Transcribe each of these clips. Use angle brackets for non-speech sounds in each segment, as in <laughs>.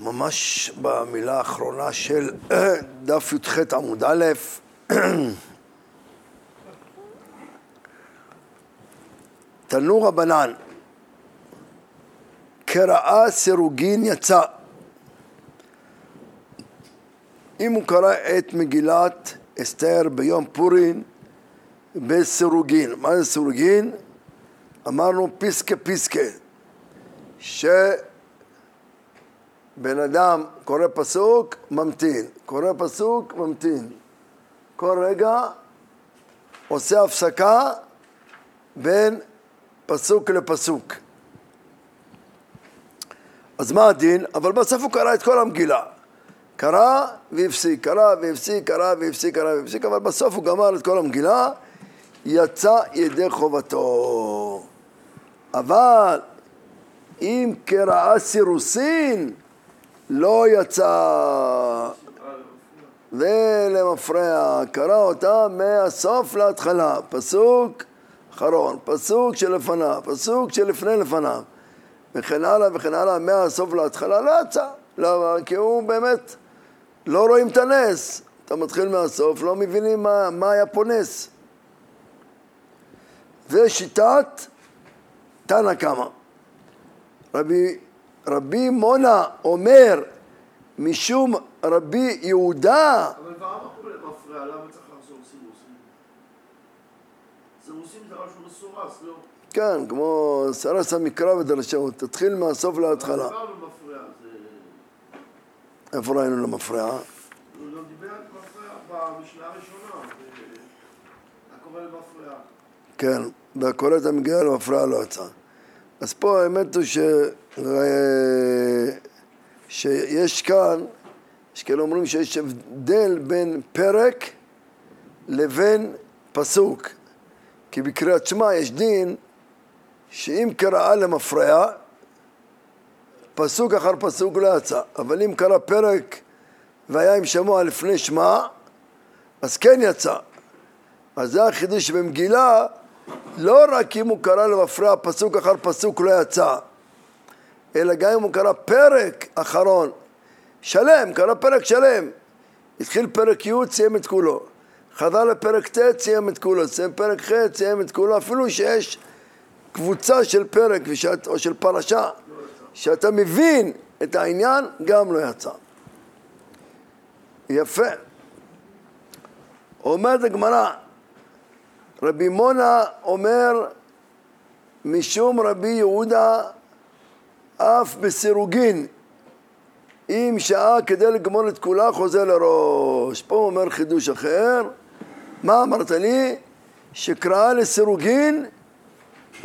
ממש במילה האחרונה של <clears throat> דף י"ח עמוד א', תנו רבנן, קראה סירוגין יצא. אם הוא קרא את מגילת אסתר ביום פורים בסירוגין, מה זה סירוגין? אמרנו פיסקה פיסקה, שבן אדם קורא פסוק, ממתין, קורא פסוק, ממתין. כל רגע עושה הפסקה בין פסוק לפסוק. אז מה הדין? אבל בסוף הוא קרא את כל המגילה. קרא והפסיק, קרא והפסיק, קרא והפסיק, קרא והפסיק, אבל בסוף הוא גמר את כל המגילה, יצא ידי חובתו. אבל אם קראה סירוסין, לא יצא. ולמפרע, קרא אותה מהסוף להתחלה, פסוק אחרון, פסוק שלפניו, פסוק שלפני לפניו, וכן הלאה וכן הלאה, מהסוף להתחלה לא יצא. למה? כי הוא באמת, לא רואים את הנס. אתה מתחיל מהסוף, לא מבינים מה, מה היה פה נס. זה שיטת תנא קמא. רבי, רבי מונה אומר, משום רבי יהודה... אבל אמרנו מפריע, למה צריך לחזור סירוסים? סירוסים זה משהו מסורס, לא? כן, כמו סרס המקרא ודרשאות, תתחיל מהסוף להתחלה. מפריע. איפה ראינו למפרע? הוא לא דיבר על מפריע במשנה הראשונה, זה- אתה קורא למפריע. כן, והקורא את המגילה למפרע לא יצא. אז פה האמת הוא ש... שיש כאן, יש כאלה אומרים שיש הבדל בין פרק לבין פסוק. כי בקריאת שמע יש דין שאם קראה למפרע, פסוק אחר פסוק לא יצא. אבל אם קרא פרק והיה עם שמוע לפני שמע, אז כן יצא. אז זה החידוש במגילה, לא רק אם הוא קרא למפרע פסוק אחר פסוק לא יצא, אלא גם אם הוא קרא פרק אחרון, שלם, קרא פרק שלם. התחיל פרק י', סיים את כולו. חזר לפרק ט', סיים את כולו. סיים פרק ח', סיים את כולו. אפילו שיש קבוצה של פרק ושאת, או של פרשה, שאתה מבין את העניין, גם לא יצא. יפה. אומרת הגמרא, רבי מונה אומר, משום רבי יהודה אף בסירוגין, אם שעה כדי לגמור את כולה חוזר לראש. פה הוא אומר חידוש אחר, מה אמרת לי? שקראה לסירוגין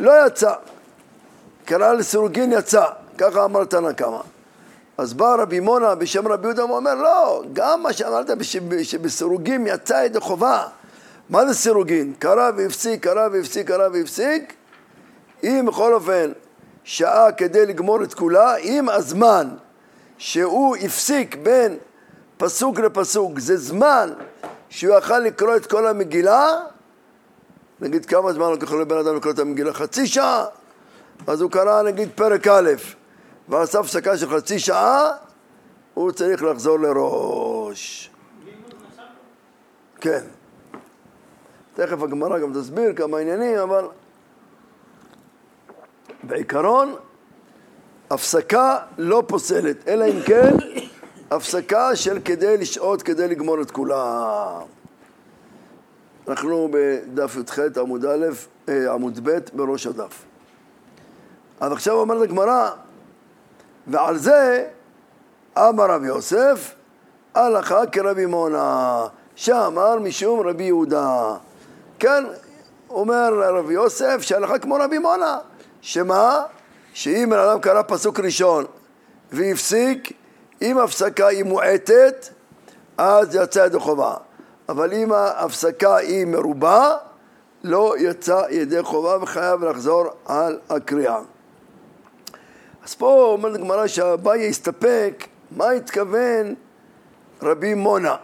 לא יצא, קראה לסירוגין יצא, ככה אמר תנא קמא. אז בא רבי מונה בשם רבי יהודה ואומר לא, גם מה שאמרת שבסירוגין יצא ידי חובה. מה זה סירוגין? קרא והפסיק, קרא והפסיק, קרא והפסיק. אם בכל אופן שעה כדי לגמור את כולה, אם הזמן שהוא הפסיק בין פסוק לפסוק זה זמן שהוא יכל לקרוא את כל המגילה, נגיד כמה זמן לוקח לבן אדם לקרוא את המגילה? חצי שעה. אז הוא קרא נגיד פרק א' ועשה הפסקה של חצי שעה, הוא צריך לחזור לראש. כן. תכף הגמרא גם תסביר כמה עניינים, אבל בעיקרון הפסקה לא פוסלת, אלא אם כן הפסקה של כדי לשהות, כדי לגמור את כולה. אנחנו בדף י"ח עמוד א', אה, עמוד ב' בראש הדף. אז עכשיו אומרת הגמרא, ועל זה אמר רבי יוסף, הלכה כרבי מונה, שאמר משום רבי יהודה. כן, אומר רבי יוסף שהלכה כמו רבי מונה, שמה? שאם בן אדם קרא פסוק ראשון והפסיק, אם ההפסקה היא מועטת, אז יצא ידי חובה. אבל אם ההפסקה היא מרובה, לא יצא ידי חובה וחייב לחזור על הקריאה. אז פה אומרת הגמרא שאביי יסתפק, מה התכוון רבי מונה?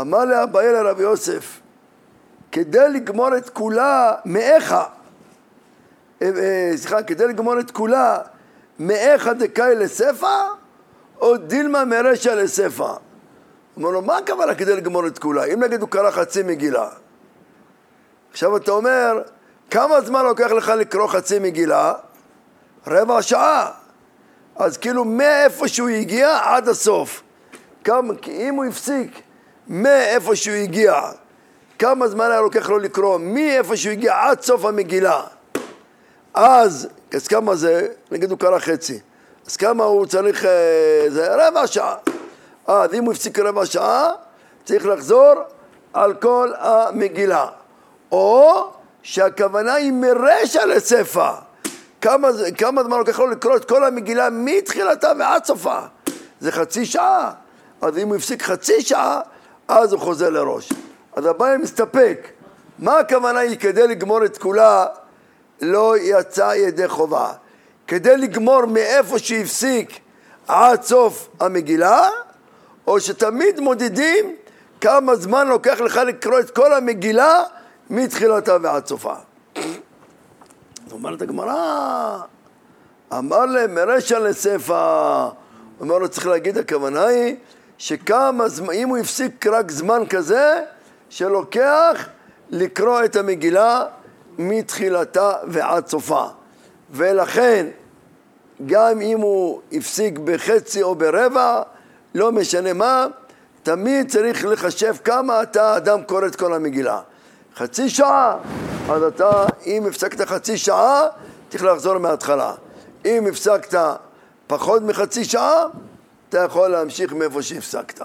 אמר לאביי לרבי יוסף, כדי לגמור את כולה מאיכה, אה, אה, סליחה, כדי לגמור את כולה מאיכה דקאי לספא, או דילמה מרשע לספא. אומר לו, מה הכוונה כדי לגמור את כולה? אם נגיד הוא קרא חצי מגילה. עכשיו אתה אומר, כמה זמן לוקח לך לקרוא חצי מגילה? רבע שעה. אז כאילו מאיפה שהוא הגיע עד הסוף. כמה, אם הוא הפסיק מאיפה שהוא הגיע, כמה זמן היה לוקח לו לקרוא מאיפה שהוא הגיע עד סוף המגילה. אז, אז כמה זה? נגיד הוא קרא חצי. אז כמה הוא צריך, אה, זה רבע שעה. אז אם הוא הפסיק רבע שעה, צריך לחזור על כל המגילה. או שהכוונה היא מרשע לספא. כמה, כמה זמן לוקח לו לקרוא את כל המגילה מתחילתה ועד סופה? זה חצי שעה. אז אם הוא הפסיק חצי שעה, אז הוא חוזר לראש. אז הבעיה מסתפק. מה הכוונה היא כדי לגמור את כולה לא יצא ידי חובה? כדי לגמור מאיפה שהפסיק עד סוף המגילה, או שתמיד מודדים כמה זמן לוקח לך לקרוא את כל המגילה מתחילתה ועד סופה. אומרת הגמרא, אמר להם מרשע לספא, אומר לו צריך להגיד הכוונה היא שכמה זמן, אם הוא הפסיק רק זמן כזה שלוקח לקרוא את המגילה מתחילתה ועד סופה ולכן גם אם הוא הפסיק בחצי או ברבע, לא משנה מה, תמיד צריך לחשב כמה אתה אדם קורא את כל המגילה. חצי שעה, אז אתה, אם הפסקת חצי שעה, צריך לחזור מההתחלה. אם הפסקת פחות מחצי שעה, אתה יכול להמשיך מאיפה שהפסקת.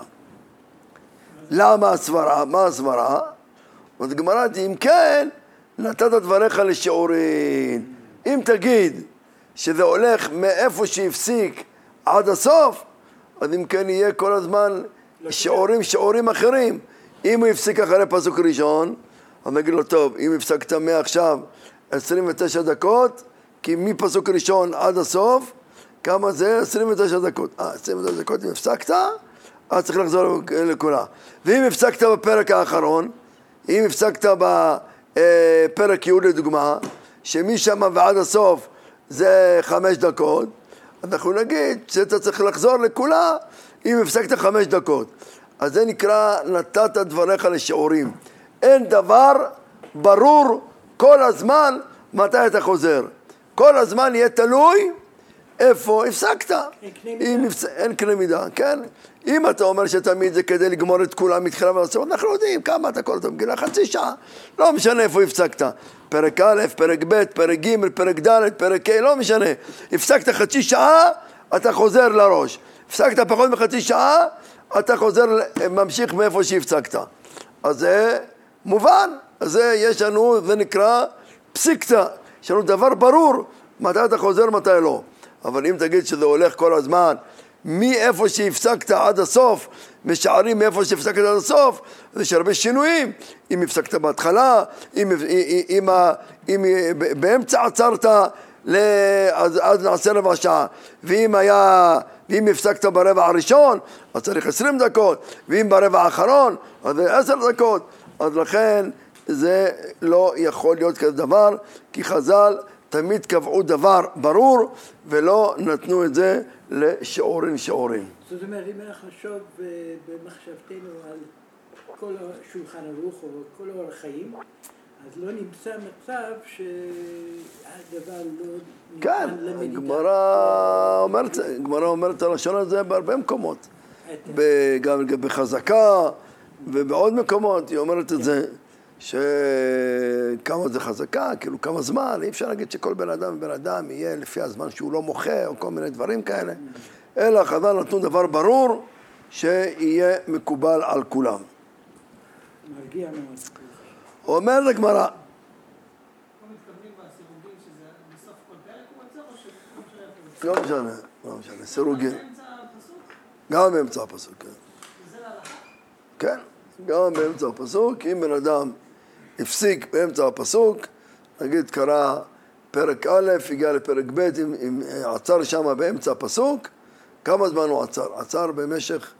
למה הסברה? מה הסברה? אז גמרא, אם כן, נתת דבריך לשיעורין. אם תגיד שזה הולך מאיפה שהפסיק עד הסוף, אז אם כן יהיה כל הזמן שיעורים, שיעורים אחרים. אם הוא הפסיק אחרי פסוק ראשון, אז נגיד לו, טוב, אם הפסקת מעכשיו 29 דקות, כי מפסוק ראשון עד הסוף, כמה זה? 29 דקות. אה, 29 דקות אם הפסקת, אז צריך לחזור לכולה. ואם הפסקת בפרק האחרון, אם הפסקת בפרק י' לדוגמה, שמשם ועד הסוף זה חמש דקות, אנחנו נגיד שאתה צריך לחזור לכולה אם הפסקת חמש דקות. אז זה נקרא נתת דבריך לשיעורים. אין דבר ברור כל הזמן מתי אתה חוזר. כל הזמן יהיה תלוי איפה הפסקת. אין קנה מידה. כן? אם אתה אומר שתמיד זה כדי לגמור את כולם מתחילה ועד הסוף, אנחנו יודעים כמה אתה קורא את המגילה, חצי שעה. לא משנה איפה הפסקת. פרק א', פרק ב', פרק ג', פרק ד', פרק ה', לא משנה. הפסקת חצי שעה, אתה חוזר לראש. הפסקת פחות מחצי שעה, אתה חוזר, ממשיך מאיפה שהפסקת. אז זה מובן. אז זה יש לנו, זה נקרא פסיקתא. יש לנו דבר ברור, מתי אתה חוזר, מתי לא. אבל אם תגיד שזה הולך כל הזמן מאיפה שהפסקת עד הסוף, משערים מאיפה שהפסקת עד הסוף, יש הרבה שינויים. אם הפסקת בהתחלה, אם, אם, אם, אם באמצע עצרת, אז, אז נעשה רבע שעה. ואם היה, ואם הפסקת ברבע הראשון, אז צריך עשרים דקות, ואם ברבע האחרון, אז עשר דקות. אז לכן זה לא יכול להיות כזה דבר, כי חז"ל תמיד קבעו דבר ברור ולא נתנו את זה לשיעורים שיעורים. זאת אומרת, אם אנחנו נחשוב במחשבתנו על כל השולחן ערוך או כל אורח חיים, אז לא נמצא מצב שהדבר לא כן, הגמרא אומרת, הגמרא אומרת את הלשון הזה בהרבה מקומות. גם בחזקה ובעוד מקומות היא אומרת את זה. שכמה זה חזקה, כאילו כמה זמן, אי אפשר להגיד שכל בן אדם ובן אדם יהיה לפי הזמן שהוא לא מוחה או כל מיני דברים כאלה, אלא חז"ל נתנו דבר ברור שיהיה מקובל על כולם. אומר לגמרא לא משנה, לא משנה, סירוגין. גם באמצע הפסוק, כן. כן, גם באמצע הפסוק, אם בן אדם הפסיק באמצע הפסוק, נגיד קרא פרק א', הגיע לפרק ב', אם, אם עצר שם באמצע הפסוק, כמה זמן הוא עצר? עצר במשך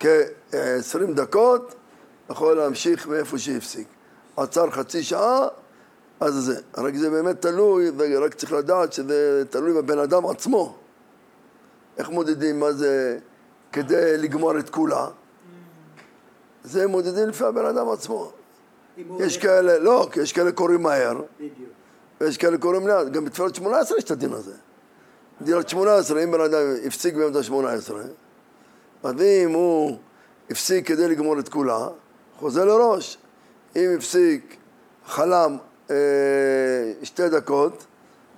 כ-20 דקות, יכול להמשיך מאיפה שהפסיק. עצר חצי שעה, אז זה. רק זה באמת תלוי, רק צריך לדעת שזה תלוי בבן אדם עצמו. איך מודדים מה זה כדי לגמור את כולה? זה מודדים לפי הבן אדם עצמו. יש כאלה, לא, כי יש כאלה קוראים מהר. ויש כאלה קוראים לאט. גם בתפילת שמונה עשרה יש את הדין הזה. תפילת שמונה עשרה, אם בן אדם הפסיק באמצע שמונה עשרה, אז אם הוא הפסיק כדי לגמור את כולה, חוזר לראש. אם הפסיק, חלם אה, שתי דקות,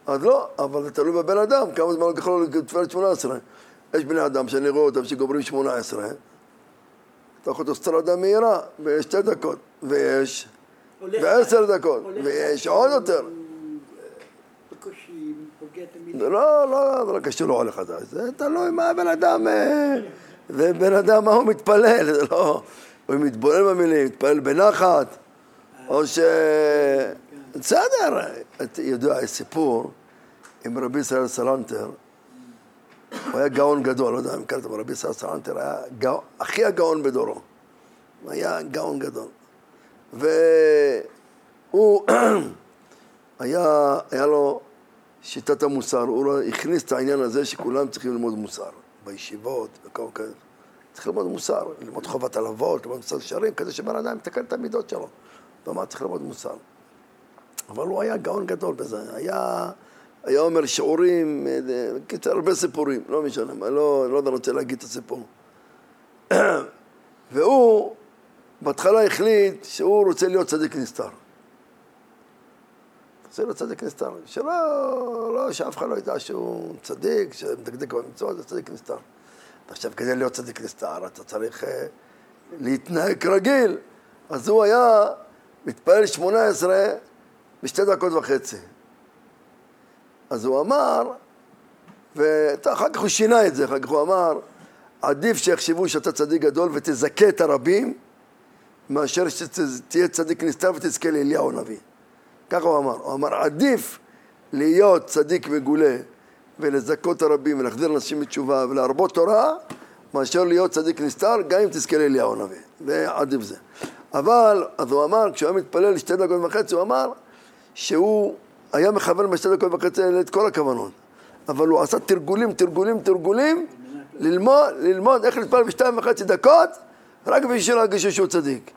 אז לא, אבל זה תלוי בבן אדם, כמה זמן לוקח לו לתפילת שמונה עשרה. יש בני אדם שאני רואה אותם שגומרים שמונה עשרה, תוך אוטוסטרדה מהירה, בשתי דקות, ויש בעשר דקות, ויש עוד יותר. אה, לא, לא, זה לא קשור לעולה חדש, זה תלוי מה הבן אדם, אה, זה בן אדם, מה הוא מתפלל, זה לא, הוא מתבונן במילים, מתפלל בנחת, או ש... בסדר, אתה יודע, יש סיפור עם רבי ישראל סלנטר, הוא היה גאון גדול, לא יודע אם הכרתם, רבי ישראל סלנטר היה גאון, הכי הגאון בדורו, הוא היה גאון גדול, והוא <clears throat> היה, היה לו שיטת המוסר, הוא לא- הכניס את העניין הזה שכולם צריכים ללמוד מוסר, בישיבות, וכל כאלה. צריך ללמוד מוסר, ללמוד חובת הלוות, ללמוד מוסר שרים, כדי שבן אדם יתקן את המידות שלו. הוא אמר, צריך ללמוד מוסר. אבל הוא היה גאון גדול בזה, היה, היה אומר שיעורים, אה, קיצר, הרבה סיפורים, לא משנה, אני לא, לא רוצה להגיד את הסיפור. <clears throat> והוא בהתחלה החליט שהוא רוצה להיות צדיק נסתר. רוצה להיות צדיק נסתר, שלא, לא, שאף אחד לא ידע שהוא צדיק, שמדקדק במצוות, זה צדיק נסתר. עכשיו, כדי להיות צדיק נסתר, אתה צריך אה, להתנהג כרגיל. אז הוא היה מתפלל שמונה עשרה בשתי דקות וחצי. אז הוא אמר, ואחר כך הוא שינה את זה, אחר כך הוא אמר, עדיף שיחשבו שאתה צדיק גדול ותזכה את הרבים, מאשר שתהיה צדיק נסתר ותזכה לאליהו הנביא. ככה הוא אמר. הוא אמר, עדיף להיות צדיק מגולה ולזכות הרבים ולהחזיר אנשים בתשובה ולהרבות תורה, מאשר להיות צדיק נסתר, גם אם תזכה לאליהו הנביא. זה עדיף זה. אבל, אז הוא אמר, כשהוא היה מתפלל שתי דקות וחצי, הוא אמר שהוא היה מכוון בשתי דקות וחצי האלה את כל הכוונות. אבל הוא עשה תרגולים, תרגולים, תרגולים, ללמוד, ללמוד איך להתפלל בשתיים וחצי דקות, רק בשביל שלא ירגישו שהוא צדיק.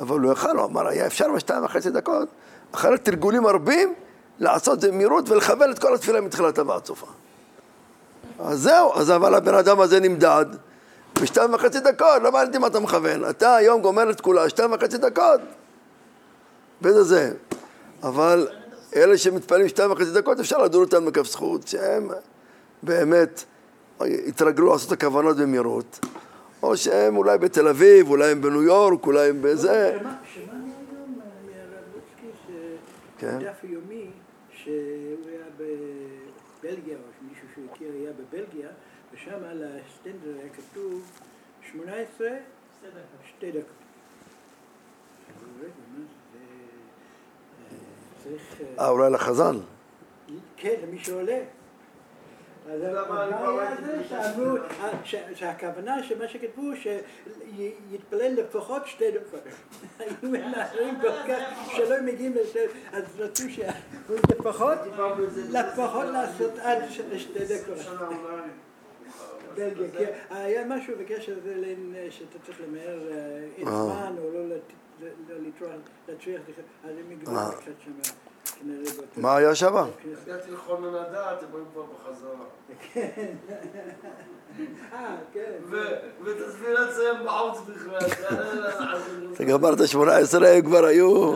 אבל הוא יכל, הוא אמר, היה אפשר בשתיים וחצי דקות, אחרי תרגולים רבים, לעשות במהירות ולכוון את כל התפילה מתחילתה ועד סופה. אז זהו, אז אבל הבן אדם הזה נמדד בשתיים וחצי דקות, לא מעניין מה אתה מכוון. אתה היום גומר את כולה, שתיים וחצי דקות. וזה זה. אבל אלה שמתפללים שתיים וחצי דקות, אפשר לדון אותם בכף זכות, שהם באמת התרגלו לעשות את הכוונות במהירות. או שהם אולי בתל אביב, אולי הם בניו יורק, אולי הם בזה. שמע- שמענו היום מהרב לוצקי כן. שדף יומי שהוא היה בבלגיה, או מישהו שהוא הכיר היה בבלגיה, ושם על הסטנדר היה כתוב 18, שתי דקות. רגע, מה זה? אה, צריך... אה, אה, אולי לחזן. כן, למי שעולה. אז הבעיה זה שאמרו, שהכוונה שמה שכתבו, שיתפלל לפחות שתי דקות. <laughs> היו מנהלים כל כך שלא מגיעים לשתי, אז רצו שהוא לפחות, לפחות לעשות עד שתי דקות. שנה אולי. בלגיה, כי היה משהו בקשר לזה שאתה צריך למהר אה, אה. זמן, או לא לת- לא לטרוח, להצליח, אז הם הגבילו. קצת שם, כנראה. באותו- מה היה שם? הגעתי לחונן הדעת, הם היו כבר בחזרה. <laughs> אה, כן. ותסביר את זה בחוץ בכלל. אתה גמרת שמונה עשרה, הם כבר היו...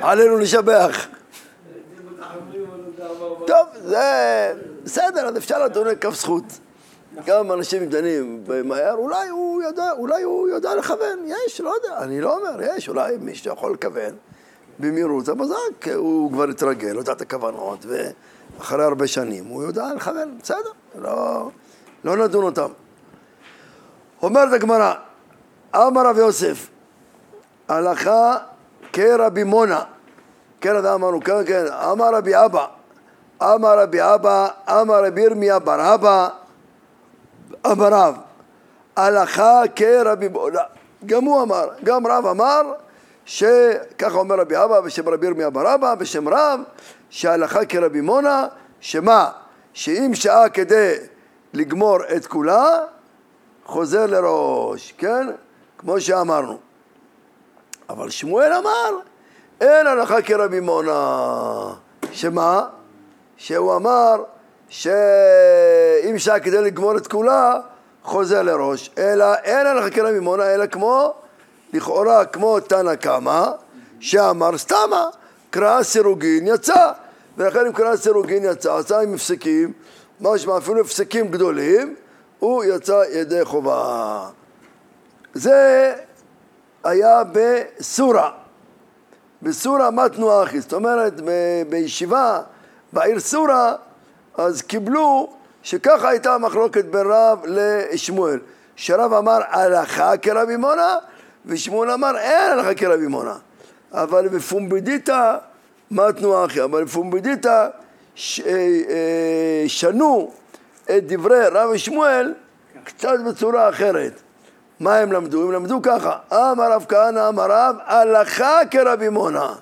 עלינו לשבח. טוב, זה בסדר, אז אפשר לדון על כף זכות. גם אנשים דנים מהר, אולי הוא יודע, אולי הוא יודע לכוון, יש, לא יודע, אני לא אומר, יש, אולי מישהו יכול לכוון במהירות, זה רק, הוא כבר התרגל, יודע את הכוונות, ואחרי הרבה שנים הוא יודע לכוון, בסדר, לא, לא נדון אותם. אומרת הגמרא, אמר רב יוסף, הלכה כרבי מונה, כן, אמרנו, כן, כן, אמר רבי אבא, אמר רבי אבא, אמר רבי ירמיה בר אבא, אמר רב, הלכה כרבי מונה, גם הוא אמר, גם רב אמר, שככה אומר רבי אבא בשם רבי ירמיה בר אבא, בשם רב, שההלכה כרבי מונה, שמה? שאם שעה כדי לגמור את כולה, חוזר לראש, כן? כמו שאמרנו. אבל שמואל אמר, אין הלכה כרבי מונה. שמה? שהוא אמר שאם שעה כדי לגמור את כולה, חוזר לראש. אלא אין הלכה כרבי מונה, אלא כמו, לכאורה כמו תנא קמא, שאמר סתמה, קרא סירוגין יצא. ולכן אם קרא סירוגין יצא, עשה עם הפסקים, משמע אפילו הפסקים גדולים, הוא יצא ידי חובה. זה היה בסורה. בסורה מתנו אחי, זאת אומרת בישיבה בעיר סורה, אז קיבלו שככה הייתה המחלוקת בין רב לשמואל. שרב אמר הלכה כרבי מונה, ושמואל אמר אין הלכה כרבי מונה. אבל בפומבדיתא מתנו אחי, אבל בפומבדיתא ש- אה, אה, שנו את דברי רב ושמואל קצת בצורה אחרת. מה הם למדו? הם למדו ככה, אמר רב כהנא אמר רב, הלכה כרבי מונה.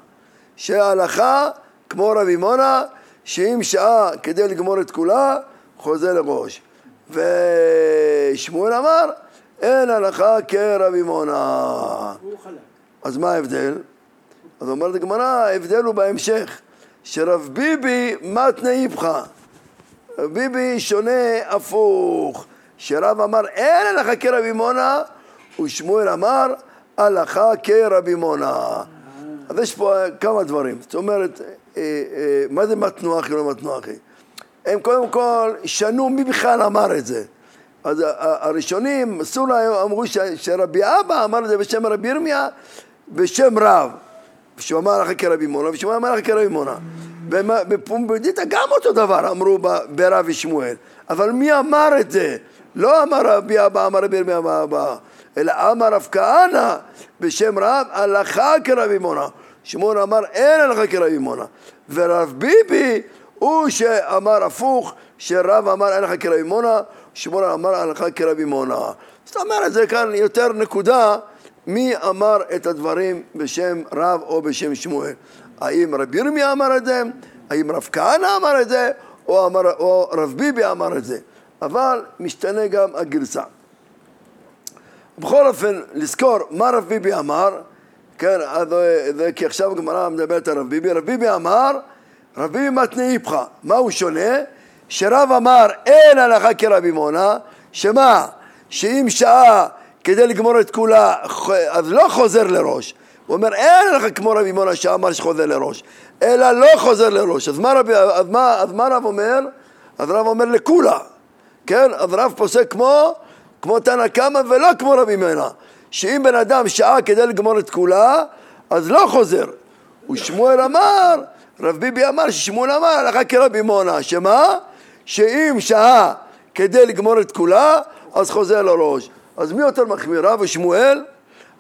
שההלכה כמו רבי מונה, שאם שעה כדי לגמור את כולה, חוזר לראש. ושמואל אמר, אין הלכה כרבי מונה. אז מה ההבדל? אז אומרת הגמרא, ההבדל הוא בהמשך, שרב ביבי מתנה איפכא. רב ביבי שונה הפוך, שרב אמר אין הלכה כרבי מונה, ושמואל אמר הלכה כרבי מונה. אז יש פה כמה דברים, זאת אומרת, אה, אה, מה זה מתנו אחי ולא מתנו אחי? הם קודם כל שנו מי בכלל אמר את זה. אז הראשונים, סולה אמרו שרבי אבא אמר את זה בשם רבי ירמיה, בשם רב. שהוא אמר לך כרבי מונה, אמר לך כרבי מונה. במה- בפומבדיתא גם אותו דבר אמרו ברב ושמואל. אבל מי אמר את זה? לא אמר רבי אבא, אמר רבי ירמיה אבא, אלא אמר רב כהנא בשם רב, הלכה כרבי מונה. שמואל אמר אין הלכה כרבי מונה. ורב ביבי הוא שאמר הפוך, שרב אמר אין לך כרבי מונה, שמואל אמר הלכה כרבי מונה. זאת אומרת, זה כאן יותר נקודה מי אמר את הדברים בשם רב או בשם שמואל. האם רב ירמיה אמר את זה, האם רב כהנא אמר את זה, או, אמר, או רב ביבי אמר את זה. אבל משתנה גם הגרסה. בכל אופן, לזכור מה רב ביבי אמר, כן, אז זה, זה, כי עכשיו הגמרא מדברת על רב ביבי, רב ביבי אמר, רב ביבי מתנה איפכא, מה הוא שונה? שרב אמר אין הלכה כרבי מונה, שמה? שאם שעה כדי לגמור את כולה, אז לא חוזר לראש. הוא אומר אין הלכה כמו רבי מונה שאמר שחוזר לראש, אלא לא חוזר לראש. אז מה, רבי, אז מה, אז מה רב אומר? אז רב אומר לכולה, כן? אז רב פוסק כמו כמו תנא קמא ולא כמו רבי מנה, שאם בן אדם שעה כדי לגמור את כולה, אז לא חוזר. ושמואל אמר, רב ביבי אמר ששמואל אמר הלכה כרבי מונה, שמה? שאם שעה כדי לגמור את כולה, אז חוזר לראש. אז מי יותר מחמיר, רב ושמואל?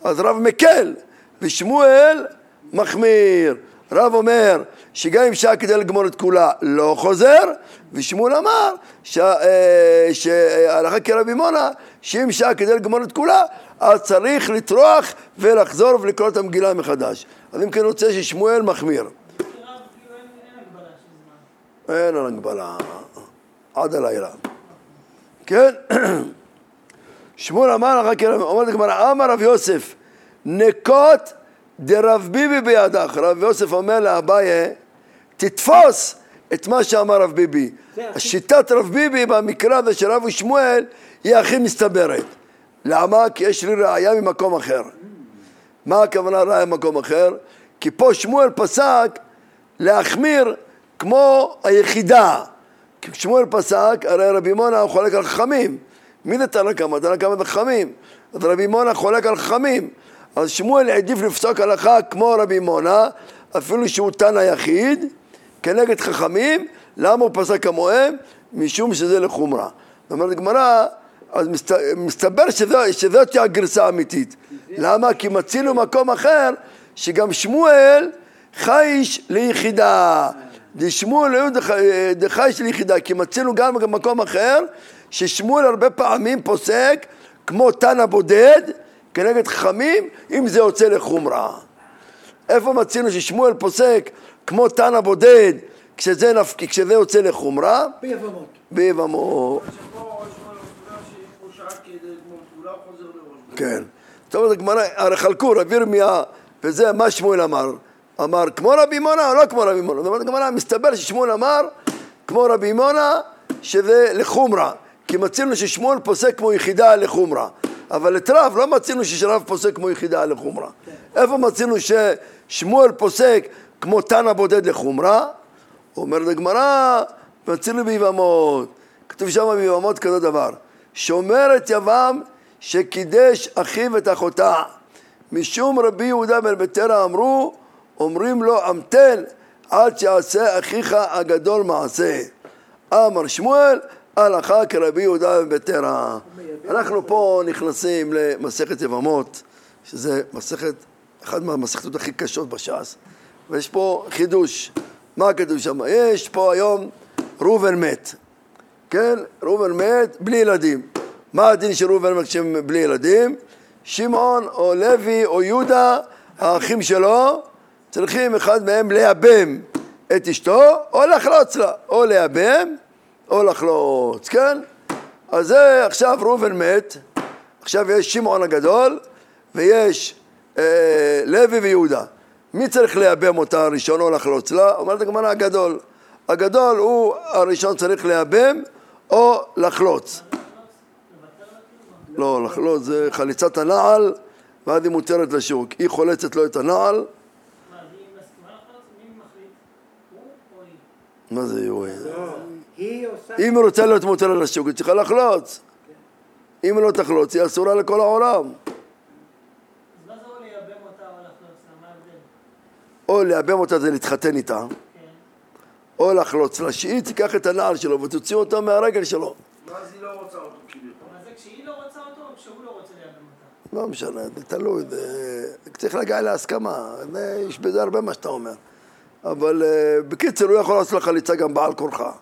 אז רב מקל, ושמואל מחמיר. רב אומר שגם אם שעה כדי לגמור את כולה לא חוזר, ושמואל אמר אה, שהלכה כרבי מונה, שאם שעה כדי לגמור את כולה, אז צריך לטרוח ולחזור ולקרוא את המגילה מחדש. אז אם כן רוצה ששמואל מחמיר. אין על הגבלה, עד הלילה. כן? <clears throat> שמואל אמר לך, כן, אומרת הגמרא, אמר רב יוסף, נקות דרב ביבי בידך. רב יוסף אומר לאביי, תתפוס את מה שאמר רב ביבי. שיטת רב ביבי במקרה הזה של רב ושמואל היא הכי מסתברת. למה? כי יש לי ראייה ממקום אחר. מה הכוונה ראייה ממקום אחר? כי פה שמואל פסק להחמיר כמו היחידה. כי שמואל פסק, הרי רבי מונה הוא חולק על חכמים. מי זה תנא קמא? תנא קמא זה חכמים. אז רבי מונה חולק על חכמים. אז שמואל העדיף לפסוק הלכה כמו רבי מונה, אפילו שהוא תנא יחיד, כנגד חכמים. למה הוא פסק כמוהם? משום שזה לחומרה. זאת אומרת גמרא, אז מסת, מסתבר שזאת הגרסה האמיתית. למה? כי מצינו מקום אחר שגם שמואל חייש ליחידה. דשמואל היו דח- דחייש ליחידה, כי מצינו גם במקום אחר ששמואל הרבה פעמים פוסק כמו תנא בודד כנגד חכמים, אם זה יוצא לחומרה. איפה מצינו ששמואל פוסק כמו תנא בודד כשזה, נפק... כשזה יוצא לחומרה? ביבמות. ביבמו. שפה כולם חוזר לראש. כן. זאת אומרת, הגמרא, הרי חלקו, רבי ירמיה, וזה מה שמואל אמר. אמר כמו רבי מונה או לא כמו רבי מונה? זאת אומרת, הגמרא, מסתבר ששמואל אמר כמו רבי מונה, שזה לחומרה. כי מצינו ששמואל פוסק כמו יחידה לחומרה. אבל את רב לא מצינו שרב פוסק כמו יחידה לחומרה. איפה מצינו ששמואל פוסק כמו תנא בודד לחומרה? אומרת הגמרא, מצינו ביבמות. כתוב שם ביבמות כזה דבר. שומר את יבם שקידש אחיו את אחותה. משום רבי יהודה בן בטרה אמרו, אומרים לו המתן עד שיעשה אחיך הגדול מעשה. אמר שמואל, הלכה כרבי יהודה בן בטרה. אנחנו פה נכנסים למסכת יבמות, שזה מסכת, אחת מהמסכתות הכי קשות בש"ס, ויש פה חידוש. מה כתוב שם? יש פה היום ראובן מת, כן? ראובן מת בלי ילדים. מה הדין של ראובן כשהם בלי ילדים? שמעון או לוי או יהודה, האחים שלו, צריכים אחד מהם לייבם את אשתו או לחלוץ לה, או לייבם או לחלוץ, כן? אז זה עכשיו ראובן מת, עכשיו יש שמעון הגדול ויש אה, לוי ויהודה. מי צריך לייבם אותה ראשון או לחלוץ לה? אומרת הגמרא הגדול. הגדול הוא הראשון צריך לייבם או לחלוץ. לא, לחלוץ זה חליצת הנעל ואז היא מותרת לשוק. היא חולצת לו את הנעל. מה זה יורד? אם היא רוצה להיות מותרת לשוק, היא צריכה לחלוץ. אם היא לא תחלוץ, היא אסורה לכל העולם. או לייבם אותה זה להתחתן איתה, או לחלוץ לה, שהיא תיקח את הנעל שלו ותוציא אותו מהרגל שלו. ואז היא לא רוצה אותו כביכול. אבל זה כשהיא לא רוצה אותו או כשהוא לא רוצה לייבם אותה? לא משנה, זה תלוי, זה... צריך להגיע להסכמה, יש בזה הרבה מה שאתה אומר. אבל אה, בקיצר, הוא יכול לעשות לך חליצה גם בעל כורחה.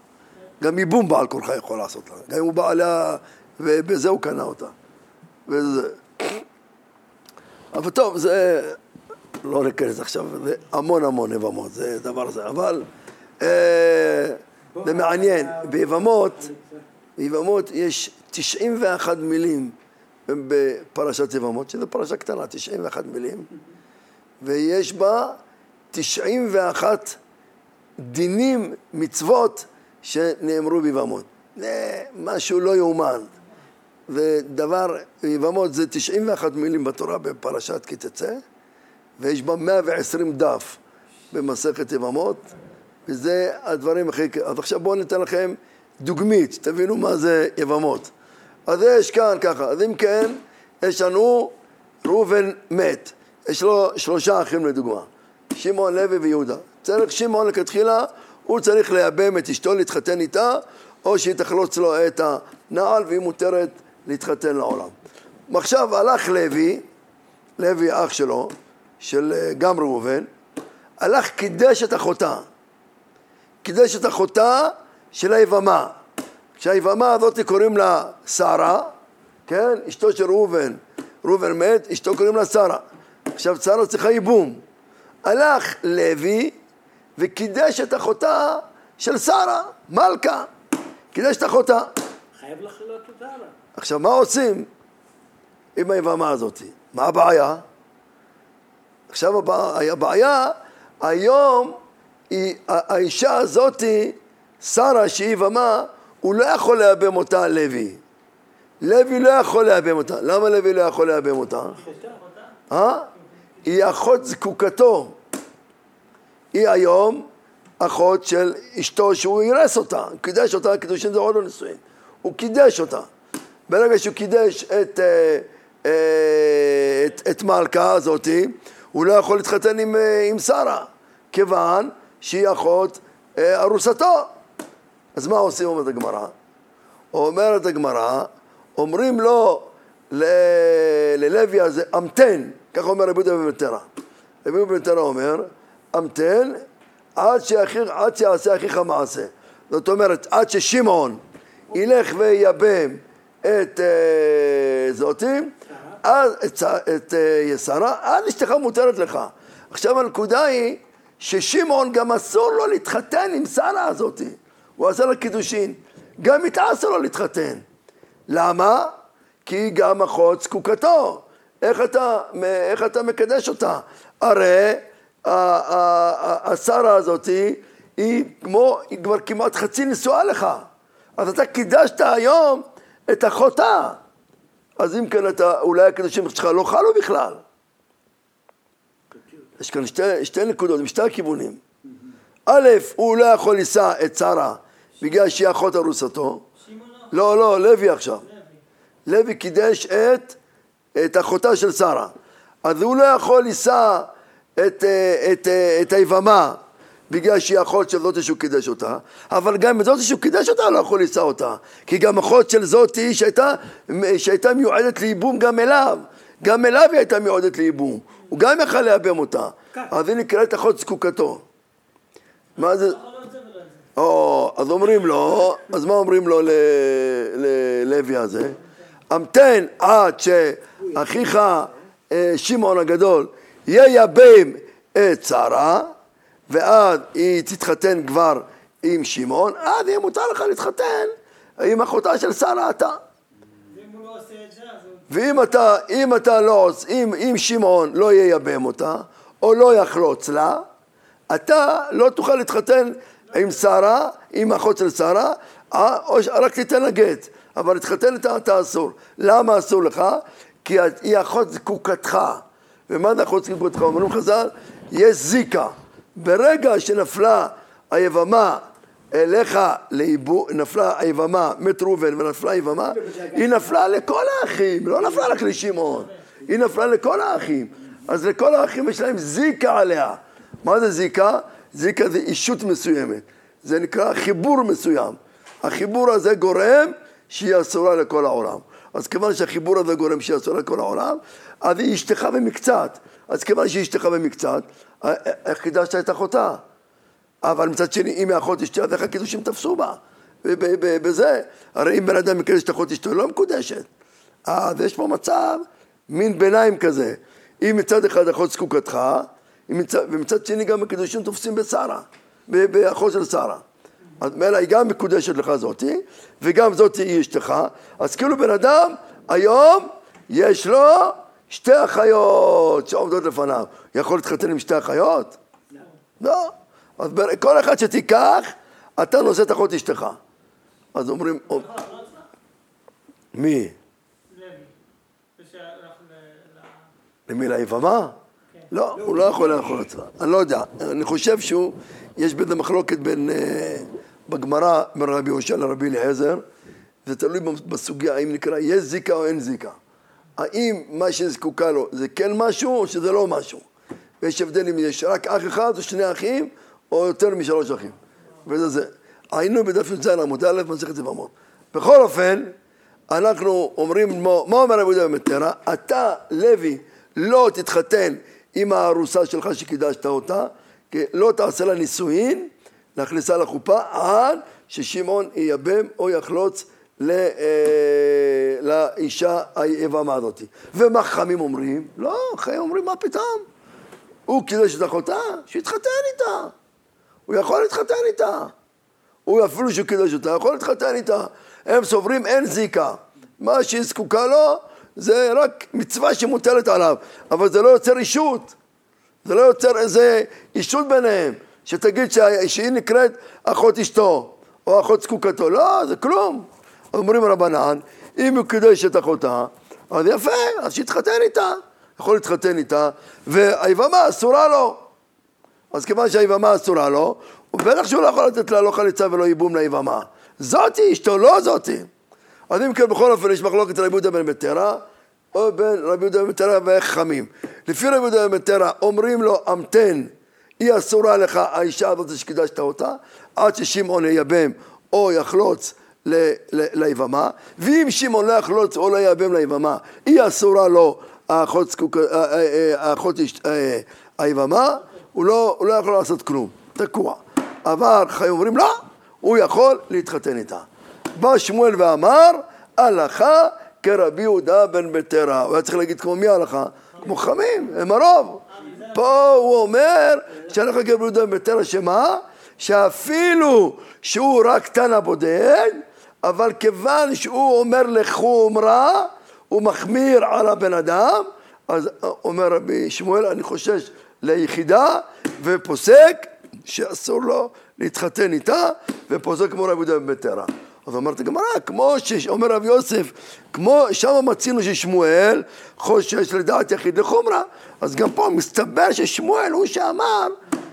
גם ייבום בעל כורחה יכול לעשות לה. גם אם הוא בא עליה, ובזה הוא קנה אותה. וזה... אבל טוב, זה... לא ניכנס עכשיו, זה המון המון יבמות, זה דבר זה. אבל אה, זה מעניין, ביבמות, ביבמות יש 91 מילים בפרשת יבמות, שזו פרשה קטנה, 91 מילים, ויש בה 91 דינים, מצוות, שנאמרו ביבמות. זה משהו לא יאומן. ודבר, יבמות זה 91 מילים בתורה בפרשת כי תצא, ויש בה 120 דף במסכת יבמות, וזה הדברים הכי... אז עכשיו בואו ניתן לכם דוגמית, תבינו מה זה יבמות. אז יש כאן ככה, אז אם כן, יש לנו ראובן מת, יש לו שלושה אחים לדוגמה, שמעון, לוי ויהודה. צריך שמעון לכתחילה, הוא צריך לייבם את אשתו, להתחתן איתה, או שהיא תחלוץ לו את הנעל והיא מותרת להתחתן לעולם. עכשיו הלך לוי, לוי אח שלו, של אה, גם ראובן, הלך קידש את אחותה. קידש את אחותה של היבמה. שהיבמה הזאת קוראים לה שרה, כן? אשתו של ראובן, ראובן מת, אשתו קוראים לה שרה. עכשיו שרה צריכה ייבום. הלך לוי וקידש את אחותה של שרה, מלכה. קידש את אחותה. חייב לחלות אותה לה. עכשיו, מה עושים עם היבמה הזאת? מה הבעיה? עכשיו הבעיה, הבעיה היום היא, האישה הזאת, שרה שהיא יבמה, הוא לא יכול לייבם אותה לוי. לוי לא יכול לייבם אותה. למה לוי לא יכול לייבם אותה? אה? היא אחות זקוקתו. היא היום אחות של אשתו שהוא אירס אותה, הוא קידש אותה, קידושין זה עוד לא נישואין. הוא קידש אותה. ברגע שהוא קידש את, אה, אה, את, את מלכה הזאתי, הוא לא יכול להתחתן עם, עם שרה, כיוון שהיא אחות ארוסתו. אז מה עושים, אומרת הגמרא? אומרת הגמרא, אומרים לו ל- ללוי הזה, המתן, ככה אומר רבי יהודה בן תרא. רבי יהודה בן תרא אומר, המתן עד, שאחיר, עד שיעשה אחיך מעשה. זאת אומרת, עד ששמעון ילך וייבם את אה, זאתי, אז את, את אה, שרה, אז אשתך מותרת לך. עכשיו הנקודה היא ששמעון גם אסור לו להתחתן עם שרה הזאתי. הוא עשה לה קידושין. גם אסור לו להתחתן. למה? כי גם אחות זקוקתו. איך אתה, איך אתה מקדש אותה? הרי השרה הזאתי היא כמו, היא כבר כמעט חצי נשואה לך. אז אתה קידשת היום את אחותה. אז אם כן אתה, אולי הקדושים שלך לא חלו בכלל. יש כאן שתי, שתי נקודות, משתי הכיוונים. א', הוא לא יכול לישא את שרה בגלל שהיא אחות ארוסתו. לא, לא, לוי עכשיו. לוי קידש את, את אחותה של שרה. אז הוא לא יכול לישא את, את, את, את היבמה בגלל שהיא אחות של זאתי שהוא קידש אותה, אבל גם זאתי שהוא קידש אותה לא יכול לישא אותה, כי גם אחות של זאתי שהייתה, שהייתה מיועדת לייבום גם אליו, גם אליו היא הייתה מיועדת לייבום, הוא גם יכל לייבם אותה, אז היא נקראת אחות זקוקתו. מה זה? או, אז אומרים לו, אז מה אומרים לו ללוי הזה? המתן עד שאחיך אה, שמעון הגדול ייבם את שרה ואז היא תתחתן כבר עם שמעון, אז יהיה מותר לך להתחתן עם אחותה של שרה אתה. ואם אתה, אם אתה לא עושה, אם, אם שמעון לא ייבם אותה, או לא יחלוץ לה, אתה לא תוכל להתחתן עם שרה, עם אחות של שרה, אה, או רק תיתן לה גט, אבל להתחתן איתה אתה אסור. למה אסור לך? כי היא אחות זקוקתך. ומה זה אחות זקוקתך? אומרים חז"ל, יש זיקה. ברגע שנפלה היבמה אליך לאיבוד, נפלה היבמה מת ראובן ונפלה היבמה, היא נפלה לכל האחים, לא נפלה רק לשמעון, היא נפלה לכל האחים. אז לכל האחים יש להם זיקה עליה. מה זה זיקה? זיקה זה אישות מסוימת. זה נקרא חיבור מסוים. החיבור הזה גורם שהיא אסורה לכל העולם. אז כיוון שהחיבור הזה גורם שהיא אסורה לכל העולם, אז היא אשתך במקצת. אז כיוון שהיא אשתך במקצת, קידשת את אחותה? אבל מצד שני, אם האחות אשתי, אז איך הקידושים תפסו בה? בזה. הרי אם בן אדם מקדש את אחות אשתו, היא לא מקודשת. אז יש פה מצב, מין ביניים כזה. אם מצד אחד אחות זקוקתך, ומצד שני גם הקידושים תופסים בשרה, באחות של שרה. אז מילא היא גם מקודשת לך זאתי, וגם זאתי היא אשתך, אז כאילו בן אדם היום יש לו שתי אחיות שעומדות לפניו. יכול להתחתן עם שתי אחיות? לא. לא. אז כל אחד שתיקח, אתה נושא את אחות אשתך. אז אומרים... מי? למי ליבמה? לא, הוא לא יכול לאכול עצמה. אני לא יודע. אני חושב שהוא, יש בזה מחלוקת בין, אה, בגמרא, בין רבי יהושע לרבי אליעזר, זה תלוי בסוגיה האם נקרא יש זיקה או אין זיקה. האם מה שזקוקה לו זה כן משהו או שזה לא משהו. ויש הבדל אם יש רק אח אחד או שני אחים או יותר משלוש אחים. וזה זה. היינו בדף י"ז עמוד א', מסכת זבמות. בכל אופן, אנחנו אומרים, מה אומר רבי יהודה במטרה? אתה, לוי, לא תתחתן עם הארוסה שלך שקידשת אותה, כי לא תעשה לה נישואין, להכניסה לחופה, עד ששמעון ייבם או יחלוץ אה, לאישה היבמה הזאת. ומה חכמים אומרים? לא, חכמים אומרים, מה פתאום? הוא קידש את אחותה, שיתחתן איתה. הוא יכול להתחתן איתה. הוא אפילו שהוא קידש אותה, יכול להתחתן איתה. הם סוברים אין זיקה. מה שהיא זקוקה לו זה רק מצווה שמוטלת עליו, אבל זה לא יוצר אישות. זה לא יוצר איזה אישות ביניהם, שתגיד שהיא נקראת אחות אשתו, או אחות זקוקתו. לא, זה כלום. אומרים רבנן, אם הוא קידש את אחותה, אז יפה, אז שיתחתן איתה. יכול להתחתן איתה, והיבמה אסורה לו. אז כיוון שהיבמה אסורה לו, בטח שהוא לא יכול לתת לה לא חליצה ולא ייבום ליבמה. זאתי אשתו, לא זאתי. אז אם כן, בכל אופן, יש מחלוקת רבי יהודה בן בטרה, או בין רבי יהודה בן בטרה וחכמים. לפי רבי יהודה בן בטרה, אומרים לו, המתן, היא אסורה לך, האישה הזאת שקידשת אותה, עד ששמעון ייבם או יחלוץ ליבמה, ואם שמעון לא יחלוץ או לא ייבם ליבמה, היא אסורה לו האחות, האחות היבמה, הוא לא, הוא לא יכול לעשות כלום, תקוע. אבל חיים אומרים לא, הוא יכול להתחתן איתה. בא שמואל ואמר, הלכה כרבי יהודה בן בטרה. הוא היה צריך להגיד כמו מי ההלכה? כמו חכמים, הם הרוב. פה הוא אומר שהלכה כרבי יהודה בן בטרה, שמה? שאפילו שהוא רק תנא בודד, אבל כיוון שהוא אומר לחומרה, הוא מחמיר על הבן אדם, אז אומר רבי שמואל, אני חושש ליחידה, ופוסק שאסור לו להתחתן איתה, ופוסק כמו רבי יהודה בן תרא. אז אומרת הגמרא, כמו שאומר רב יוסף, כמו שם מצינו ששמואל חושש לדעת יחיד לחומרה, אז גם פה מסתבר ששמואל הוא שאמר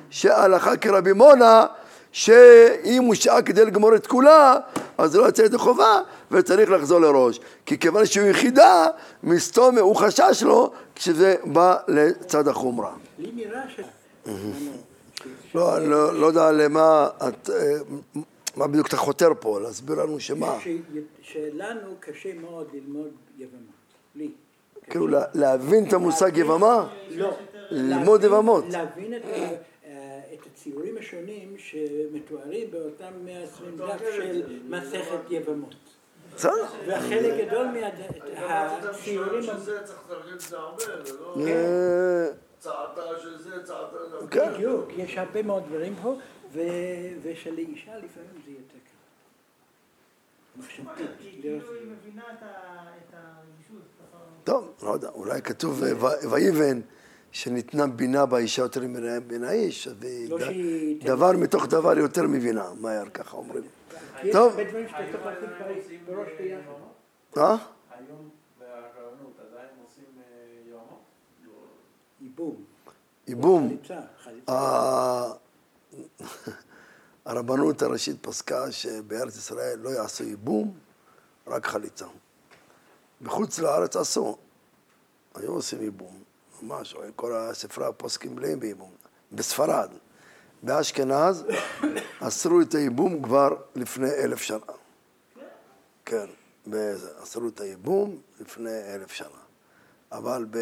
שהלכה כרבי מונה שאם הוא שעה כדי לגמור את כולה, אז זה לא יצא ידי חובה וצריך לחזור לראש. כי כיוון שהוא יחידה, מסתום, הוא חשש לו כשזה בא לצד החומרה. לי נראה ש... לא, לא, לא יודע למה את... מה בדיוק אתה חותר פה? להסביר לנו שמה? ש- שלנו קשה מאוד ללמוד יבמות. לי. כאילו לה- להבין את המושג יבמה? לא. ללמוד יבמות. להבין את אה, את הציורים השונים שמתוארים באותם 120 דף של מסכת יבמות. בסדר. וחלק גדול מהציורים... צעתה של זה, צעתה של זה. כן. בדיוק, יש הרבה מאוד דברים פה, ו- ושלאישה לפעמים זה יותר קל. מחשבתית, כאילו. טוב, לא יודע, אולי כתוב אה, ו- ויבן שניתנה בינה באישה יותר מן האיש, לא דבר מתוך דבר יותר מבינה, מהר ככה אומרים. טוב. כבר בראש ביחד. אה? היום ברבנות עדיין עושים אה, יומות? ייבום, ייבום. חליצה, <laughs> הרבנות הראשית פסקה שבארץ ישראל לא יעשו ייבום, רק חליצה. בחוץ לארץ עשו, היו עושים ייבום, ממש, כל הספרי הפוסקים מלאים בייבום. בספרד, באשכנז, <coughs> אסרו את הייבום כבר לפני אלף שנה. כן, אסרו את הייבום לפני אלף שנה. אבל ב...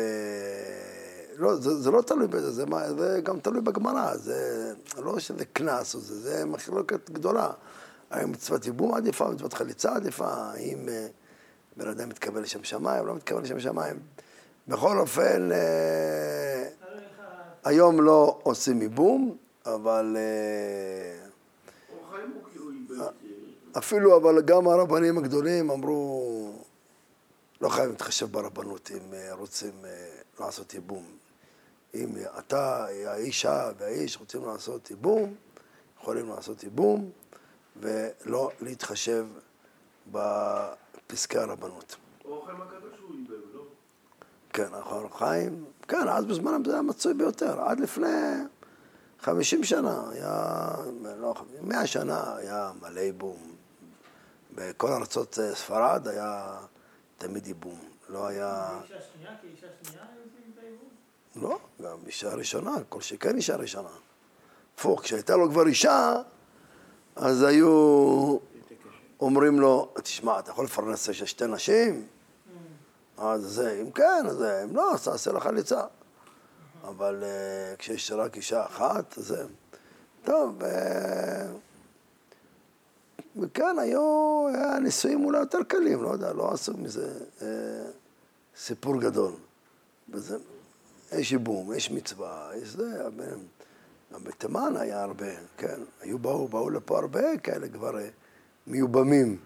לא, זה, זה לא תלוי בזה, זה, זה גם תלוי בגמרא, זה לא שזה קנס או זה, זה מחלוקת גדולה. האם מצוות ייבום עדיפה, מצוות חליצה עדיפה, האם אה, בן אדם מתכוון לשם שמיים, לא מתכוון לשם שמיים. בכל אופן, אה, היום לא עושים ייבום, אבל אה. אפילו, אבל גם הרבנים הגדולים אמרו, לא חייבים להתחשב ברבנות אם רוצים לעשות ייבום. אם אתה, האישה והאיש רוצים לעשות ייבום, יכולים לעשות ייבום, ולא להתחשב בפסקי הרבנות. אור חיים הקדוש הוא איבד, לא? כן, נכון, חיים, כן, אז בזמנם זה היה מצוי ביותר, עד לפני 50 שנה, היה, לא, 100 שנה היה מלא ייבום. בכל ארצות אה, ספרד היה תמיד ייבום, לא היה, אישה שנייה, כי אישה שנייה? לא, גם אישה ראשונה, כל שכן אישה ראשונה. הפוך, כשהייתה לו כבר אישה, אז היו אומרים לו, תשמע, אתה יכול לפרנס של שתי נשים? אז זה, אם כן, אז אם לא, אז תעשה לך חליצה. אבל uh, כשיש רק אישה אחת, זה... טוב, uh, וכן, היו, היה נישואים אולי יותר קלים, לא יודע, לא עשו מזה uh, סיפור גדול. וזה, יש ייבום, יש מצווה, יש זה, אבל גם בתימן היה הרבה, כן, היו באו, באו לפה הרבה כאלה כבר אה, מיובמים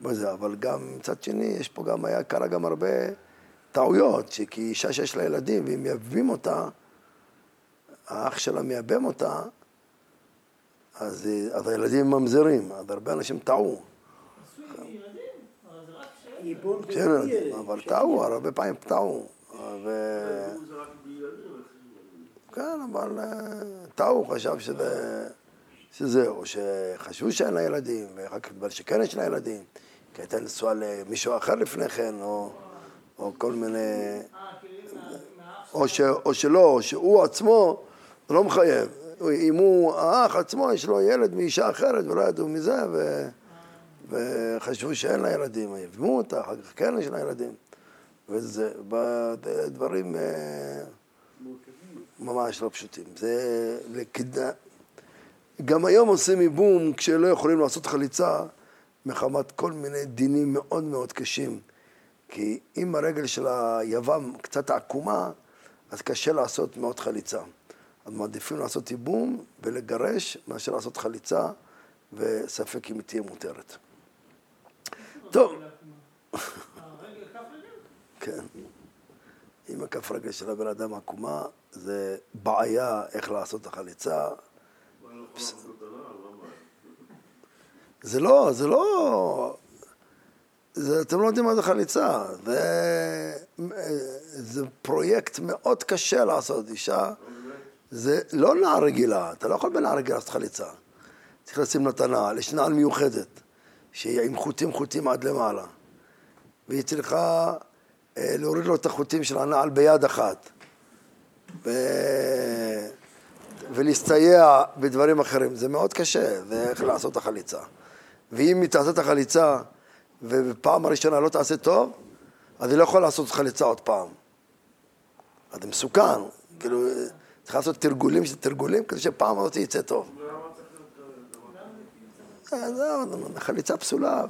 בזה, אבל גם מצד שני, יש פה גם, היה, קרה גם הרבה טעויות, שכי אישה שיש לה ילדים, ואם מייבבים אותה, האח שלה מייבם אותה, אז, היא- אז הילדים ממזרים, אז הרבה אנשים טעו. ייבום זה כן, אבל טעו, הרבה פעמים טעו. ו... כן, אבל אה, טעו, חשב שזה, שזה, או שחשבו שאין לה ילדים, ואחר כך התברר שכן יש לה ילדים, כי הייתה נשואה למישהו אחר לפני כן, או, או כל מיני... אה, או, ש, או שלא, או שהוא עצמו לא מחייב. אם הוא, האח עצמו, יש לו ילד מאישה אחרת ולא ידעו מזה, ו, וחשבו שאין לה ילדים, יבמו אותה, אחר כך כן יש לה ילדים. וזה, דברים אה, ממש לא פשוטים. זה לכדאי... גם היום עושים ייבום כשלא יכולים לעשות חליצה מחמת כל מיני דינים מאוד מאוד קשים. כי אם הרגל של היבם קצת עקומה, אז קשה לעשות מאוד חליצה. אז מעדיפים לעשות ייבום ולגרש מאשר לעשות חליצה, וספק אם היא תהיה מותרת. טוב? כן. אם הכף רגל של הבן אדם עקומה, זה בעיה איך לעשות את החליצה. זה לא, זה לא... זה, אתם לא יודעים מה זה חליצה. זה, זה פרויקט מאוד קשה לעשות. אישה, זה לא נער רגילה, אתה לא יכול בנער רגילה לעשות חליצה. צריך לשים הנעל, יש נעל מיוחדת, שהיא עם חוטים חוטים עד למעלה. והיא צריכה אה, להוריד לו את החוטים של הנעל ביד אחת. ו... ולהסתייע בדברים אחרים. זה מאוד קשה, ואיך לעשות את החליצה. ואם היא תעשה את החליצה ובפעם הראשונה לא תעשה טוב, אז היא לא יכולה לעשות חליצה עוד פעם. אז זה מסוכן, כאילו, צריך לעשות תרגולים של תרגולים כדי שפעם הזאת יצא טוב. אה, חליצה פסולה,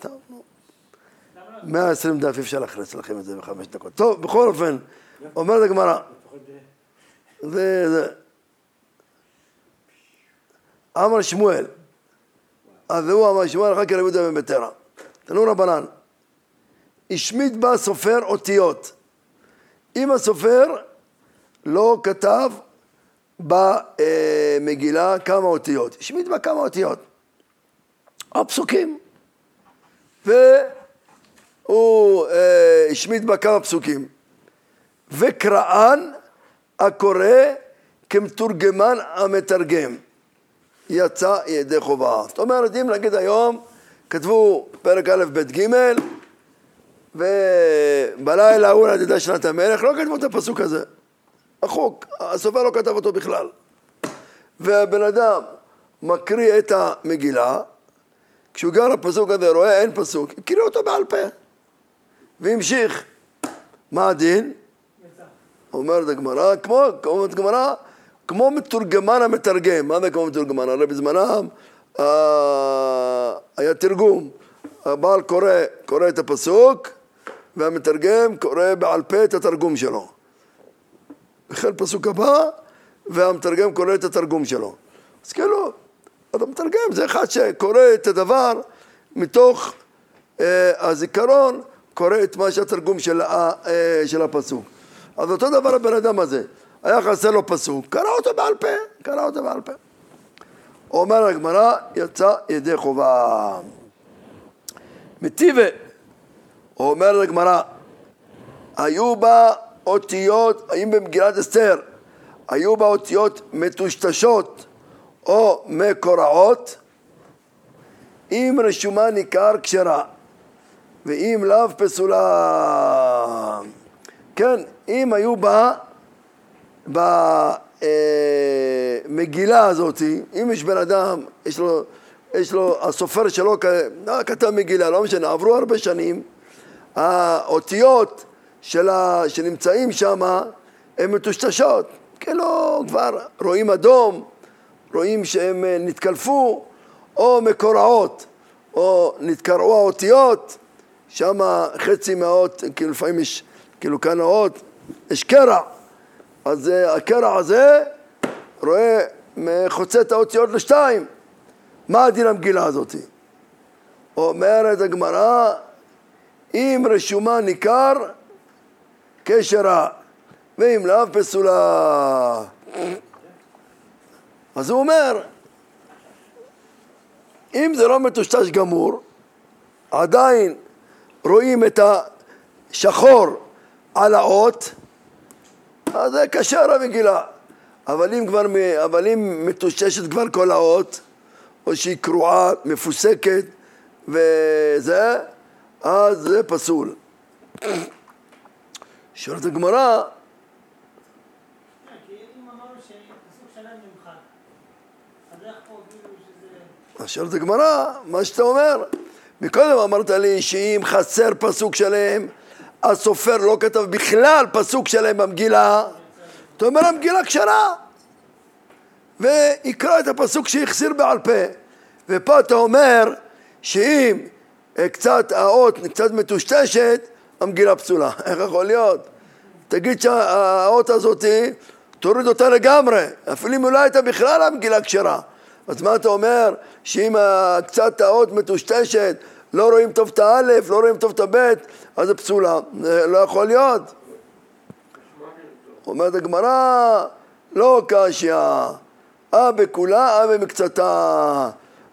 טוב, נו. 120 דף אי אפשר להכניס לכם את זה בחמש דקות. טוב, בכל אופן, אומרת הגמרא, זה. אמר שמואל, אז הוא אמר שמואל אחר כך יהודה בן בטרה. תנו רבנן, השמיט בה סופר אותיות. אם הסופר לא כתב במגילה כמה אותיות, השמיט בה כמה אותיות, או פסוקים, והוא אה, השמיט בה כמה פסוקים, וקראן הקורא כמתורגמן המתרגם. יצא ידי חובה. זאת אומרת, אם נגיד היום כתבו פרק א', ב', ג', ובלילה ההוא נדידה שנת המלך, לא כתבו את הפסוק הזה. החוק, הסופר לא כתב אותו בכלל. והבן אדם מקריא את המגילה, כשהוא גר לפסוק הזה, רואה אין פסוק, הקריא אותו בעל פה. והמשיך. מה הדין? אומרת הגמרא, כמו, אומרת הגמרא, כמו מתורגמן המתרגם. מה זה כמו מתורגמן? הרי בזמנם אה, היה תרגום. הבעל קורא, קורא את הפסוק, והמתרגם קורא בעל פה את התרגום שלו. החל פסוק הבא, והמתרגם קורא את התרגום שלו. אז כאילו, אתה מתרגם, זה אחד שקורא את הדבר מתוך אה, הזיכרון, קורא את מה שהתרגום של, אה, של הפסוק. אז אותו דבר הבן אדם הזה, היה חסר לו פסוק, קרא אותו בעל פה, קרא אותו בעל פה. אומר הגמרא, יצא ידי חובה. מטיבה, אומר לגמרא, היו בה אותיות, האם במגילת אסתר, היו בה אותיות מטושטשות או מקורעות, אם רשומה ניכר כשרה, ואם לאו פסולה. כן, אם היו במגילה הזאת, אם יש בן אדם, יש לו, יש לו, הסופר שלו לא כתב מגילה, לא משנה, עברו הרבה שנים, האותיות של ה, שנמצאים שם הן מטושטשות, כאילו כבר רואים אדום, רואים שהם נתקלפו, או מקורעות, או נתקרעו האותיות, שם חצי מהאות, כאילו לפעמים יש כאילו כאן האות, יש קרע, אז אה, הקרע הזה רואה, חוצה את האותיות לשתיים. מה הדין המגילה הזאת? אומרת הגמרא, אם רשומה ניכר, קשר רע, ואם לאו פסולה. אז הוא אומר, אם זה לא מטושטש גמור, עדיין רואים את השחור על האות, אז זה כשר המגילה. אבל אם כבר, אבל אם מטוששת כבר כל האות, או שהיא קרועה, מפוסקת, וזה, אז זה פסול. שואלת הגמרא, אז שואלת הגמרא, מה שאתה אומר, מקודם אמרת לי שאם חסר פסוק שלם, הסופר לא כתב בכלל פסוק שלם במגילה, אתה אומר המגילה כשרה, ויקרא את הפסוק שהחסיר בעל פה, ופה אתה אומר שאם קצת האות קצת מטושטשת, המגילה פסולה. <laughs> איך יכול להיות? תגיד שהאות הזאת, תוריד אותה לגמרי, אפילו אם אולי הייתה בכלל המגילה כשרה. אז מה אתה אומר, שאם קצת האות מטושטשת לא רואים טוב את האלף, לא רואים טוב את הבית, אז זה פסולה. זה לא יכול להיות. אומרת הגמרא, לא קשיא, אה בכולה, אה במקצתה.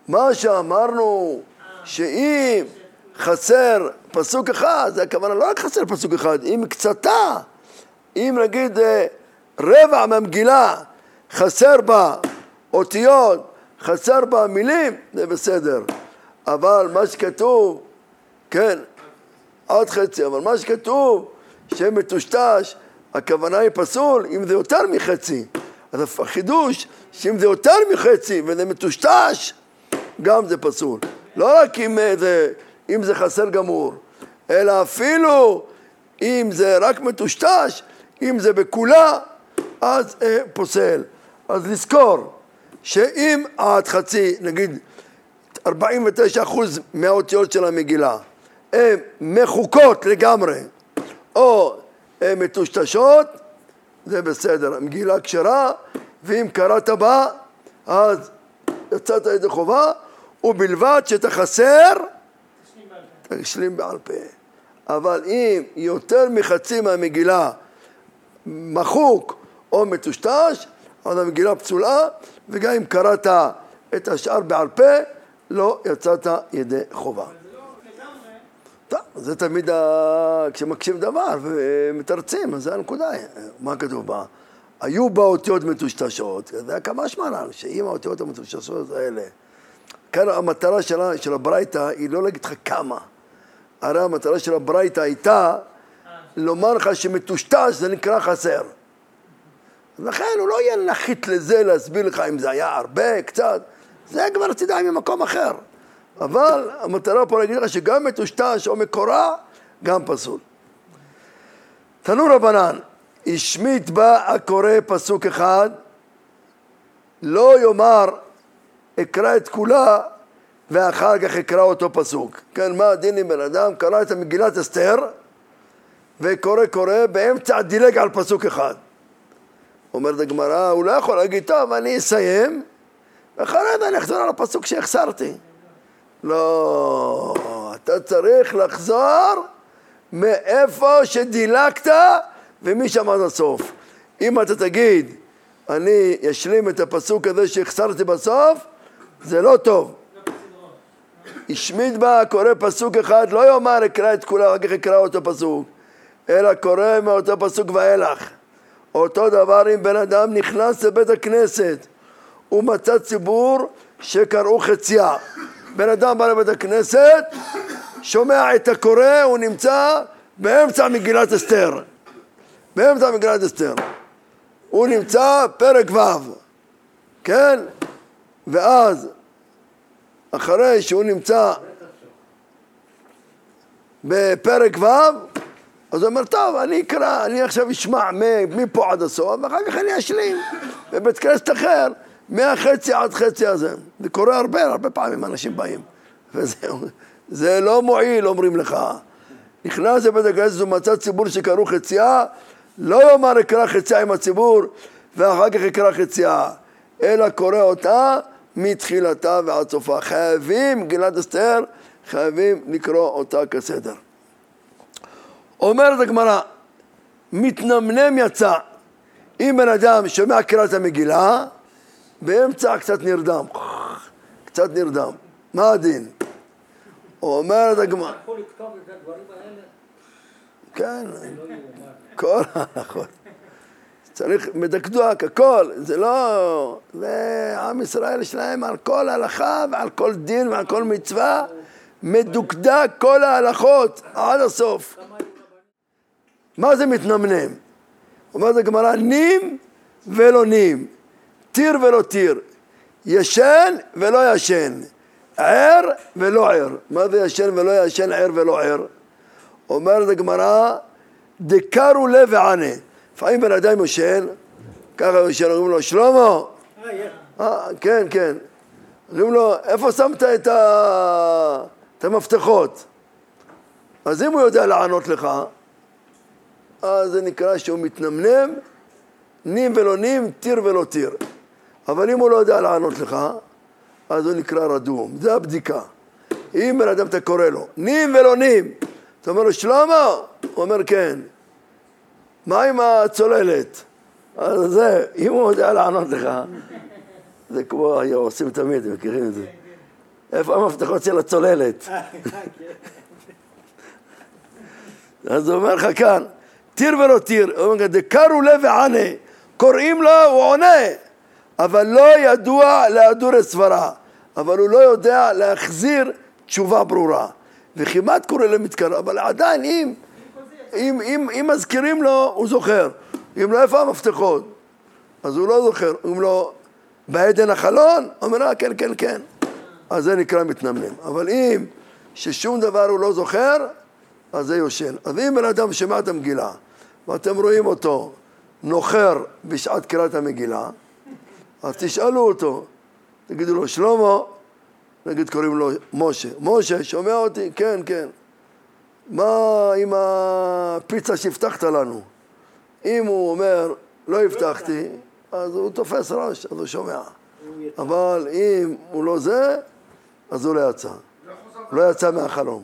מה שאמרנו, שאם חסר פסוק אחד, זה הכוונה לא רק חסר פסוק אחד, אם קצתה, אם נגיד אה, רבע מהמגילה חסר בה אותיות, חסר בה מילים, זה בסדר. אבל מה שכתוב, כן, עד חצי, אבל מה שכתוב שמטושטש, הכוונה היא פסול אם זה יותר מחצי. אז החידוש, שאם זה יותר מחצי וזה מטושטש, גם זה פסול. לא רק אם זה, אם זה חסר גמור, אלא אפילו אם זה רק מטושטש, אם זה בכולה, אז אה, פוסל. אז לזכור שאם עד חצי, נגיד 49% מהאותיות של המגילה הן מחוקות לגמרי או הן מטושטשות, זה בסדר, המגילה כשרה, ואם קראת בה, אז יצאת ידי חובה, ובלבד שתחסר, תשלים בעל פה. אבל אם יותר מחצי מהמגילה מחוק או מטושטש, אז המגילה פסולה, וגם אם קראת את השאר בעל פה, לא יצאת ידי חובה. טוב, זה תמיד ה... כשמקשיב דבר ומתרצים, אז זה הנקודה. מה כתוב בה? היו בה אותיות מטושטשות, זה היה כמה שמרן, שאם האותיות המטושטשות האלה, כאן המטרה שלה, של הברייתא היא לא להגיד לך כמה. הרי המטרה של הברייתא הייתה לומר לך שמטושטש זה נקרא חסר. לכן הוא לא יהיה נחית לזה להסביר לך אם זה היה הרבה, קצת. זה כבר תדע ממקום אחר. אבל המטרה פה להגיד לך שגם מטושטש או מקורע, גם פסול. תנו רבנן, השמיט בה הקורא פסוק אחד, לא יאמר אקרא את כולה ואחר כך אקרא אותו פסוק. כן, מה הדין עם בן אדם? קרא את המגילת אסתר וקורא קורא, באמצע דילג על פסוק אחד. אומרת הגמרא, הוא לא יכול להגיד, טוב, אני אסיים ואחרי זה אני אחזור על הפסוק שהחסרתי. לא, אתה צריך לחזור מאיפה שדילגת ומשם עד הסוף. אם אתה תגיד, אני אשלים את הפסוק הזה שהחסרתי בסוף, זה לא טוב. השמיד בה, קורא פסוק אחד, לא יאמר אקרא את כולה, רק אקרא אותו פסוק, אלא קורא מאותו פסוק ואילך. אותו דבר אם בן אדם נכנס לבית הכנסת הוא מצא ציבור שקראו חציה. בן אדם בא לבית הכנסת, שומע את הקורא, הוא נמצא באמצע מגילת אסתר. באמצע מגילת אסתר. הוא נמצא פרק ו', כן? ואז, אחרי שהוא נמצא בפרק ו', אז הוא אומר, טוב, אני אקרא, אני עכשיו אשמע מפה עד הסוף, ואחר כך אני אשלים. בבית כנסת אחר, מהחצי עד חצי הזה. זה קורה הרבה, הרבה פעמים אנשים באים. וזהו, זה לא מועיל, אומרים לך. נכנס לבית הכנסת ומצא ציבור שקראו חצייה, לא יאמר אקרא חצייה עם הציבור, ואחר כך אקרא חצייה, אלא קורא אותה מתחילתה ועד סופה. חייבים, גלעד אסתר, חייבים לקרוא אותה כסדר. אומרת הגמרא, מתנמנם יצא. אם בן אדם שומע קריאת המגילה, באמצע קצת נרדם, קצת נרדם. מה הדין? אומרת הגמרא... כן, כל ההלכות. צריך מדקדק, הכל, זה לא... זה עם ישראל שלהם על כל הלכה ועל כל דין ועל כל מצווה, מדוקדק כל ההלכות עד הסוף. מה זה מתנמנם? אומרת הגמרא, נים ולא נים. טיר ולא טיר, ישן ולא ישן, ער ולא ער. מה זה ישן ולא ישן, ער ולא ער? אומרת הגמרא, דקרו לב וענה. לפעמים בן אדם יושן, ככה יושן, אומרים לו, שלמה, אה, כן, כן. אומרים לו, איפה שמת את, ה... את המפתחות? אז אם הוא יודע לענות לך, אז זה נקרא שהוא מתנמנם, נים ולא נים, טיר ולא טיר. אבל אם הוא לא יודע לענות לך, אז הוא נקרא רדום. זה הבדיקה. אם בן אדם אתה קורא לו, נים ולא נים, אתה אומר לו, שלמה? הוא אומר, כן. מה עם הצוללת? אז זה, אם הוא יודע לענות לך, זה כמו עושים תמיד, מכירים את זה. איפה המפתחות של הצוללת? אז הוא אומר לך כאן, תיר ולא תיר, הוא אומר, דקרו לב וענה, קוראים לו, הוא עונה, אבל לא ידוע להדור סברה, אבל הוא לא יודע להחזיר תשובה ברורה. וכמעט קורא למתקרב, אבל עדיין אם, אם, אם, אם מזכירים לו, הוא זוכר. אם לא, איפה המפתחות? אז הוא לא זוכר. אם לא, בעדן החלון? אומר, אה, כן, כן, כן. אז זה נקרא מתנמנם. אבל אם ששום דבר הוא לא זוכר, אז זה יושן. אז אם בן אדם שמע את המגילה, ואתם רואים אותו נוחר בשעת קריאת המגילה, אז תשאלו אותו, תגידו לו, שלמה, נגיד קוראים לו משה, משה, שומע אותי? כן, כן. מה עם הפיצה שהבטחת לנו? אם הוא אומר, לא הבטחתי, אז הוא תופס ראש, אז הוא שומע. אבל אם הוא לא זה, אז הוא לא יצא. לא יצא מהחלום.